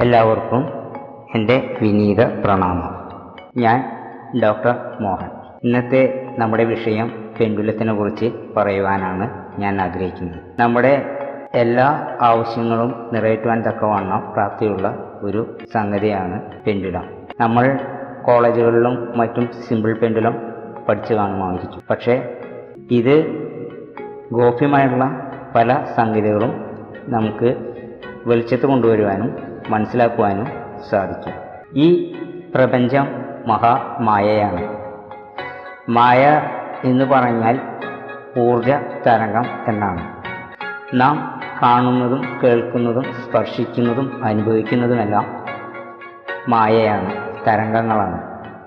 എല്ലാവർക്കും എന്റെ വിനീത പ്രണാമം. ഞാൻ ഡോക്ടർ മോഹൻ. ഇന്നത്തെ നമ്മുടെ വിഷയം പെൻഡുലത്തിനെ കുറിച്ച് പറയുവാനാണ് ഞാൻ ആഗ്രഹിക്കുന്നത്. നമ്മുടെ എല്ലാ ആവശ്യങ്ങളും നിറവേറ്റുവാൻ തക്കവണ്ണം പ്രാപ്തിയുള്ള ഒരു സംഗതിയാണ് പെൻഡുലം നമ്മൾ കോളേജുകളിലും മറ്റും സിമ്പിൾ പെൻഡുലം പഠിച്ചു കാണുമായിരിക്കും പക്ഷേ ഇത് ഗോപ്യമായുള്ള പല സംഗതികളും നമുക്ക് വെളിച്ചത്ത് കൊണ്ടുവരുവാനും മനസ്സിലാക്കുവാനും സാധിക്കും. ഈ പ്രപഞ്ചം മഹാമായയാണ്. മായ എന്ന് പറഞ്ഞാൽ ഊർജ തരംഗം എന്നാണ്. നാം കാണുന്നതും കേൾക്കുന്നതും സ്പർശിക്കുന്നതും അനുഭവിക്കുന്നതുമെല്ലാം മായയാണ് തരംഗങ്ങളാണ്.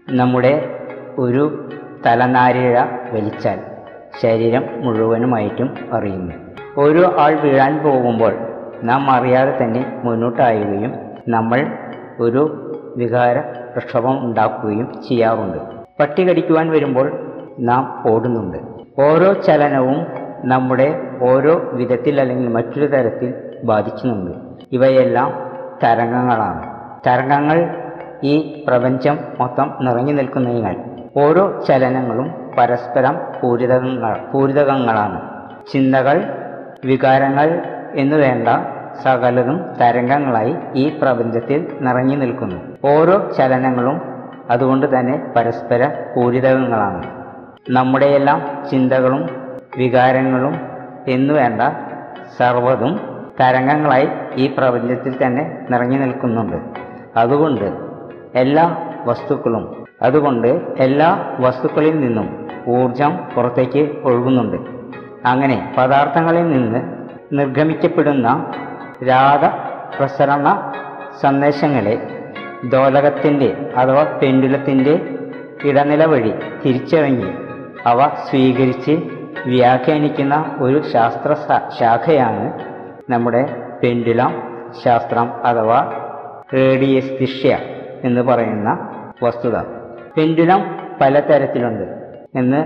നമ്മുടെ ഒരു തലനാരിഴ വലിച്ചാൽ ശരീരം മുഴുവനുമായിട്ടും അറിയുന്നു. ഓരോ ആൾ വീഴാൻ പോകുമ്പോൾ നാം അറിയാതെ തന്നെ മുന്നോട്ടായുകയും നമ്മൾ ഒരു വികാര പ്രക്ഷോഭം ഉണ്ടാക്കുകയും ചെയ്യാറുണ്ട്. പട്ടി കടിക്കുവാൻ വരുമ്പോൾ നാം ഓടുന്നുണ്ട്. ഓരോ ചലനവും നമ്മുടെ ഓരോ വിധത്തിൽ അല്ലെങ്കിൽ മറ്റൊരു തരത്തിൽ ബാധിക്കുന്നുണ്ട് ഇവയെല്ലാം തരംഗങ്ങളാണ്. തരംഗങ്ങൾ ഈ പ്രപഞ്ചം മൊത്തം നിറഞ്ഞു നിൽക്കുന്നതിനാൽ ഓരോ ചലനങ്ങളും പരസ്പരം പൂരിതകങ്ങൾ പൂരിതകങ്ങളാണ്. ചിന്തകൾ വികാരങ്ങൾ എന്നു വേണ്ട സകലതും തരംഗങ്ങളായി ഈ പ്രപഞ്ചത്തിൽ നിറഞ്ഞു നിൽക്കുന്നു. ഓരോ ചലനങ്ങളും അതുകൊണ്ട് തന്നെ പരസ്പര പൂരിതകങ്ങളാണ് നമ്മുടെയെല്ലാം ചിന്തകളും വികാരങ്ങളും എന്നു വേണ്ട സർവതും തരംഗങ്ങളായി ഈ പ്രപഞ്ചത്തിൽ തന്നെ നിറഞ്ഞു നിൽക്കുന്നുണ്ട്. അതുകൊണ്ട് എല്ലാ വസ്തുക്കളും അതുകൊണ്ട് എല്ലാ വസ്തുക്കളിൽ നിന്നും ഊർജം പുറത്തേക്ക് ഒഴുകുന്നുണ്ട്. അങ്ങനെ പദാർത്ഥങ്ങളിൽ നിന്ന് നിർഗമിക്കപ്പെടുന്ന രാഗ പ്രസരണ സന്ദേശങ്ങളെ ദോലകത്തിന്റെ അഥവാ പെൻഡുലത്തിന്റെ ഇടനില വഴി തിരിച്ചറിഞ്ഞ് അവ സ്വീകരിച്ച് വ്യാഖ്യാനിക്കുന്ന ഒരു ശാസ്ത്ര ശാഖയാണ് നമ്മുടെ പെൻഡുലം ശാസ്ത്രം അഥവാ റേഡിയസ് ദിഷ്യ എന്ന് പറയുന്ന വസ്തുത. പെൻഡുലം പലതരത്തിലുണ്ട് എന്ന്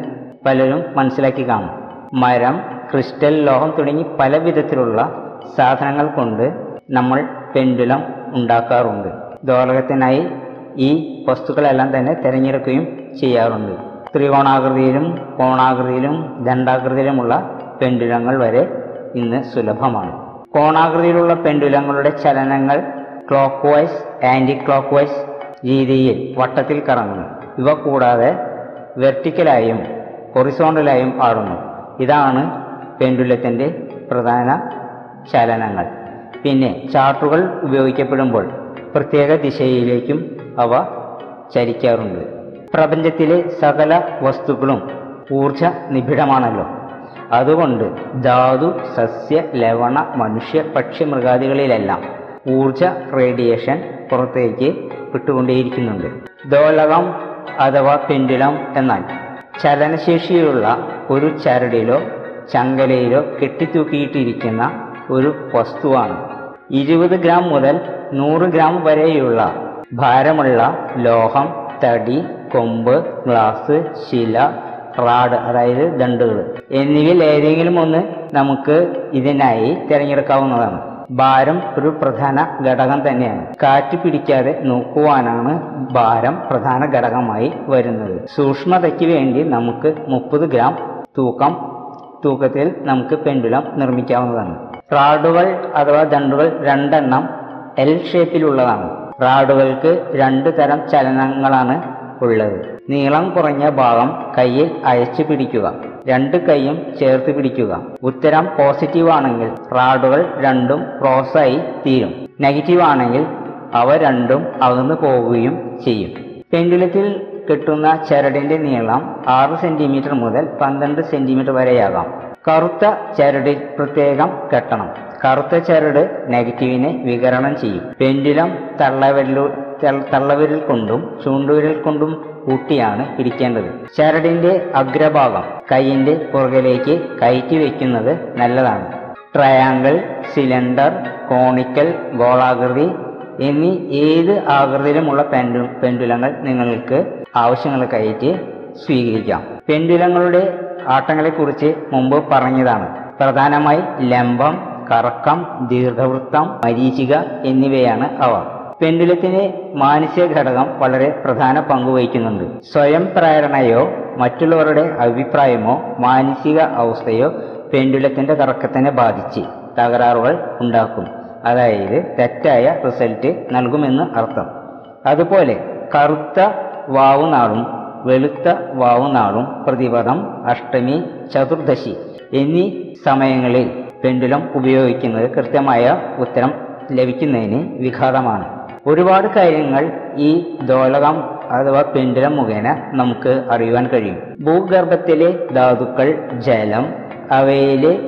പലരും മനസ്സിലാക്കി കാണും. മരം ക്രിസ്റ്റൽ ലോഹം തുടങ്ങി പല വിധത്തിലുള്ള സാധനങ്ങൾ കൊണ്ട് നമ്മൾ പെൻഡുലം ഉണ്ടാക്കാറുണ്ട്. ദോലകത്തിനായി ഈ വസ്തുക്കളെല്ലാം തന്നെ തിരഞ്ഞെടുക്കുകയും ചെയ്യാറുണ്ട്. ത്രികോണാകൃതിയിലും കോണാകൃതിയിലും ദണ്ഡാകൃതിയിലുമുള്ള പെൻഡുലങ്ങൾ വരെ ഇന്ന് സുലഭമാണ്. കോണാകൃതിയിലുള്ള പെൻഡുലങ്ങളുടെ ചലനങ്ങൾ clockwise anticlockwise രീതിയിൽ വട്ടത്തിൽ കറങ്ങുന്നു. ഇവ കൂടാതെ വെർട്ടിക്കലായും ഹൊറിസോണ്ടലായും ആടുന്നു. ഇതാണ് പെൻഡുലത്തിന്റെ പ്രധാന ചലനങ്ങൾ. പിന്നെ ചാർട്ടുകൾ ഉപയോഗിക്കപ്പെടുമ്പോൾ പ്രത്യേക ദിശയിലേക്കും അവ ചലിക്കാറുണ്ട്. പ്രപഞ്ചത്തിലെ സകല വസ്തുക്കളും ഊർജ നിബിഡമാണല്ലോ. അതുകൊണ്ട് ധാതു സസ്യ ലവണ മനുഷ്യ പക്ഷി മൃഗാദികളിലെല്ലാം ഊർജ റേഡിയേഷൻ പുറത്തേക്ക് വിട്ടുകൊണ്ടേയിരിക്കുന്നുണ്ട്. ദോലകം അഥവാ പെൻഡുലം എന്നാൽ ചലനശേഷിയുള്ള ഒരു ചരടിലോ ചങ്കലയിലോ കെട്ടിത്തൂക്കിയിട്ടിരിക്കുന്ന ഒരു വസ്തുവാണ്. ഇരുപത് ഗ്രാം മുതൽ നൂറ് ഗ്രാം വരെയുള്ള ഭാരമുള്ള ലോഹം തടി കൊമ്പ് ഗ്ലാസ് ശില റാഡ് അതായത് ദണ്ടുകൾ എന്നിവയിൽ ഏതെങ്കിലും ഒന്ന് നമുക്ക് ഇതിനായി തിരഞ്ഞെടുക്കാവുന്നതാണ്. ഭാരം ഒരു പ്രധാന ഘടകം തന്നെയാണ്. കാറ്റ് പിടിക്കാതെ നോക്കുവാനാണ് ഭാരം പ്രധാന ഘടകമായി വരുന്നത്. സൂക്ഷ്മതയ്ക്ക് വേണ്ടി നമുക്ക് മുപ്പത് ഗ്രാം തൂക്കം തൂക്കത്തിൽ നമുക്ക് പെൻഡുലം നിർമ്മിക്കാവുന്നതാണ്. റാഡുകൾ അഥവാ ദണ്ടുകൾ രണ്ടെണ്ണം എൽ ഷേപ്പിലുള്ളതാണ് റാഡുകൾക്ക് രണ്ട് തരം ചലനങ്ങളാണ് ഉള്ളത്. നീളം കുറഞ്ഞ ഭാഗം കയ്യിൽ അയച്ചു പിടിക്കുക. രണ്ട് കൈയും ചേർത്ത് പിടിക്കുക. ഉത്തരം പോസിറ്റീവ് ആണെങ്കിൽ റാഡുകൾ രണ്ടും ക്രോസായി തീരും. നെഗറ്റീവ് ആണെങ്കിൽ അവ രണ്ടും അകന്നു പോവുകയും ചെയ്യും. പെൻഡുലത്തിൽ കെട്ടുന്ന ചരടിന്റെ നീളം ആറ് സെന്റിമീറ്റർ മുതൽ പന്ത്രണ്ട് സെന്റിമീറ്റർ വരെയാകാം. കറുത്ത ചരടിൽ പ്രത്യേകം കെട്ടണം. കറുത്ത ചരട് നെഗറ്റീവിനെ വികരണം ചെയ്യും. പെൻഡുലം തള്ളവരിലൂ തള്ളവിരൽ കൊണ്ടും ചൂണ്ടുവിരൽ കൊണ്ടും ഊട്ടിയാണ് പിടിക്കേണ്ടത് ചരടിന്റെ അഗ്രഭാഗം കൈയിന്റെ പുറകിലേക്ക് കയറ്റി വയ്ക്കുന്നത് നല്ലതാണ്. ട്രയാങ്കിൾ സിലിണ്ടർ കോണിക്കൽ ഗോളാകൃതി എന്നീ ഏത് ആകൃതിയിലുമുള്ള പെൻഡു പെൻഡുലങ്ങൾ നിങ്ങൾക്ക് ആവശ്യങ്ങൾക്കായിട്ട് സ്വീകരിക്കാം. പെൻഡുലങ്ങളുടെ ആട്ടങ്ങളെക്കുറിച്ച് മുമ്പ് പറഞ്ഞതാണ്. പ്രധാനമായി ലംബം കറക്കം ദീർഘവൃത്തം മരീചിക എന്നിവയാണ് അവ. പെൻഡുലത്തിന് മാനസിക ഘടകം വളരെ പ്രധാന പങ്ക് വഹിക്കുന്നുണ്ട്. സ്വയം പ്രേരണയോ മറ്റുള്ളവരുടെ അഭിപ്രായമോ മാനസിക അവസ്ഥയോ പെൻഡുലത്തിന്റെ കറക്കത്തിനെ ബാധിച്ച് തകരാറുകൾ ഉണ്ടാക്കും. അതായത് തെറ്റായ റിസൾട്ട് നൽകുമെന്ന് അർത്ഥം. അതുപോലെ കറുത്ത വാവുനാളും വെളുത്ത വാവുനാളും പ്രതിപദം അഷ്ടമി ചതുർദശി എന്നീ സമയങ്ങളിൽ പെൻഡുലം ഉപയോഗിക്കുന്നത് കൃത്യമായ ഉത്തരം ലഭിക്കുന്നതിന് വിഘാതമാണ്. ഒരുപാട് കാര്യങ്ങൾ ഈ ദോലകം അഥവാ പെൻഡുലം മുഖേന നമുക്ക് അറിയുവാൻ കഴിയും. ഭൂഗർഭത്തിലെ ധാതുക്കൾ ജലം അവയിലെ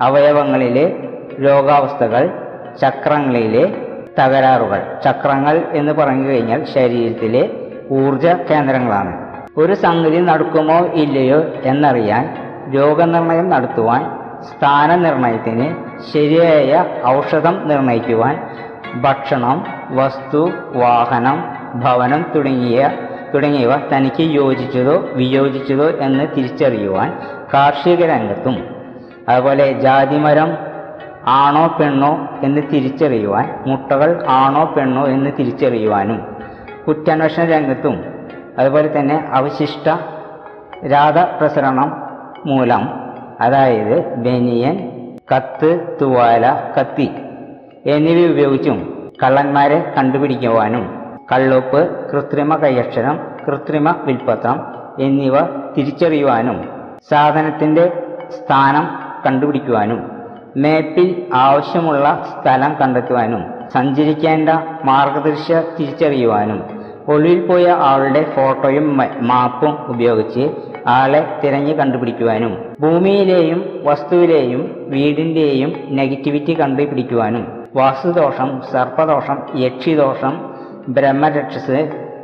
അവയവങ്ങളിലെ രോഗാവസ്ഥകൾ ചക്രങ്ങളിലെ തകരാറുകൾ. ചക്രങ്ങൾ എന്ന് പറഞ്ഞു കഴിഞ്ഞാൽ ശരീരത്തിലെ ഊർജ കേന്ദ്രങ്ങളാണ് ഒരു സംഗതി നടക്കുമോ ഇല്ലയോ എന്നറിയാൻ രോഗനിർണയം നടത്തുവാൻ സ്ഥാനനിർണയത്തിന് ശരിയായ ഔഷധം നിർണയിക്കുവാൻ ഭക്ഷണം വസ്തു വാഹനം ഭവനം തുടങ്ങിയ തുടങ്ങിയവ തനിക്ക് യോജിച്ചതോ വിയോജിച്ചതോ എന്ന് തിരിച്ചറിയുവാൻ കാർഷിക രംഗത്തും അതുപോലെ ജാതിമരം ആണോ പെണ്ണോ എന്ന് തിരിച്ചറിയുവാൻ മുട്ടകൾ ആണോ പെണ്ണോ എന്ന് തിരിച്ചറിയുവാനും കുറ്റാന്വേഷണ രംഗത്തും അതുപോലെ തന്നെ അവശിഷ്ട രാധപ്രസരണം മൂലം അതായത് ബനിയൻ കത്ത് തുവാല കത്തി എന്നിവ ഉപയോഗിച്ചും കള്ളന്മാരെ കണ്ടുപിടിക്കുവാനും കള്ളുപ്പ് കൃത്രിമ കൈയക്ഷരം കൃത്രിമ വിൽപ്പത്രം എന്നിവ തിരിച്ചറിയുവാനും സാധനത്തിന്റെ സ്ഥാനം കണ്ടുപിടിക്കുവാനും മാപ്പിൽ ആവശ്യമുള്ള സ്ഥലം കണ്ടെത്തുവാനും സഞ്ചരിക്കേണ്ട മാർഗദർശ തിരിച്ചറിയുവാനും ഒളിവിൽ പോയ ആളുടെ ഫോട്ടോയും മാപ്പും ഉപയോഗിച്ച് ആളെ തിരഞ്ഞു കണ്ടുപിടിക്കുവാനും ഭൂമിയിലെയും വസ്തുവിലെയും വീടിന്റെയും നെഗറ്റിവിറ്റി കണ്ടുപിടിക്കുവാനും വാസ്തുദോഷം സർപ്പദോഷം യക്ഷിദോഷം ബ്രഹ്മരക്ഷസ്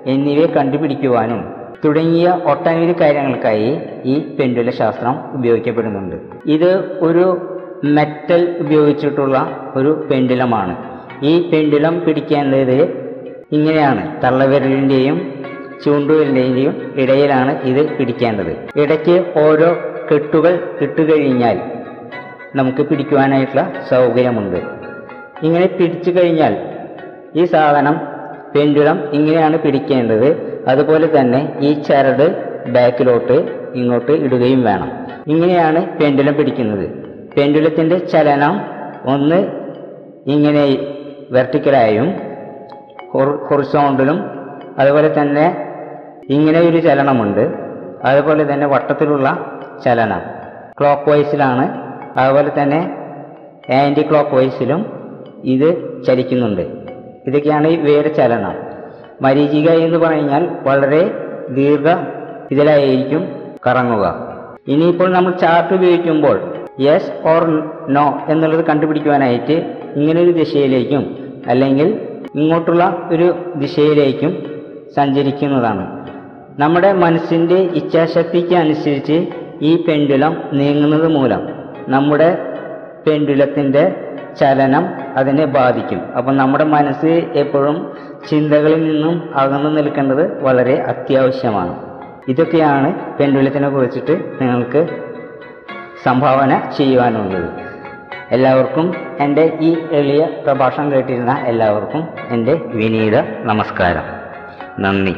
എന്നിവയെ കണ്ടുപിടിക്കുവാനും തുടങ്ങിയ ഒട്ടനവധി കാര്യങ്ങൾക്കായി ഈ പെൻഡുല ശാസ്ത്രം ഉപയോഗിക്കപ്പെടുന്നുണ്ട്. ഇത് ഒരു മെറ്റൽ ഉപയോഗിച്ചിട്ടുള്ള ഒരു പെൻഡുലമാണ്. ഈ പെൻഡുലം പിടിക്കേണ്ടത് ഇങ്ങനെയാണ്. തള്ളവിരലിന്റെയും ചൂണ്ടുവിരലിന്റെയും ഇടയിലാണ് ഇത് പിടിക്കേണ്ടത്. ഇടയ്ക്ക് ഓരോ കെട്ടുകൾ ഇട്ടുകഴിഞ്ഞാൽ നമുക്ക് പിടിക്കുവാനായിട്ടുള്ള സൗകര്യമുണ്ട്. ഇങ്ങനെ പിടിച്ചു കഴിഞ്ഞാൽ ഈ സാധനം പെൻഡുലം ഇങ്ങനെയാണ് പിടിക്കേണ്ടത്. അതുപോലെ തന്നെ ഈ ചരട് ബാക്കിലോട്ട് ഇങ്ങോട്ട് ഇടുകയും വേണം. ഇങ്ങനെയാണ് പെൻഡുലം പിടിക്കുന്നത്. പെൻഡുലത്തിന്റെ ചലനം ഒന്ന് ഇങ്ങനെ വെർട്ടിക്കലായും ഹൊറിസോണ്ടിലും അതുപോലെ തന്നെ ഇങ്ങനെ ഒരു ചലനമുണ്ട്. അതുപോലെ തന്നെ വട്ടത്തിലുള്ള ചലനം. ക്ലോക്ക് വൈസിലാണ് അതുപോലെ തന്നെ ആന്റി ക്ലോക്ക് വൈസിലും ഇത് ചലിക്കുന്നുണ്ട്. ഇതൊക്കെയാണ് ഇവയുടെ ചലനം. മരീചിക എന്ന് പറഞ്ഞാൽ വളരെ ദീർഘ ഇതിലായിരിക്കും കറങ്ങുക. ഇനിയിപ്പോൾ നമ്മൾ ചാർട്ട് ഉപയോഗിക്കുമ്പോൾ യെസ് ഓർ നോ എന്നുള്ളത് കണ്ടുപിടിക്കുവാനായിട്ട് ഇങ്ങനെ ഒരു ദിശയിലേക്കും അല്ലെങ്കിൽ ഇങ്ങോട്ടുള്ള ഒരു ദിശയിലേക്കും സഞ്ചരിക്കുന്നതാണ്. നമ്മുടെ മനസ്സിന്റെ ഇച്ഛാശക്തിക്ക് അനുസരിച്ച് ഈ പെൻഡുലം നീങ്ങുന്നത് മൂലം നമ്മുടെ പെൻഡുലത്തിന്റെ ചലനം അതിനെ ബാധിക്കും. അപ്പം നമ്മുടെ മനസ്സ് എപ്പോഴും ചിന്തകളിൽ നിന്നും അകന്നു നിൽക്കേണ്ടത് വളരെ അത്യാവശ്യമാണ്. ഇതൊക്കെയാണ് പെൻഡുലത്തിനെ കുറിച്ചിട്ട് നിങ്ങൾക്ക് സംഭാവന ചെയ്യുവാനുള്ളത്. എല്ലാവർക്കും എന്റെ ഈ എളിയ പ്രഭാഷണം കേട്ടിരുന്ന എല്ലാവർക്കും എന്റെ വിനീത നമസ്കാരം. നന്ദി.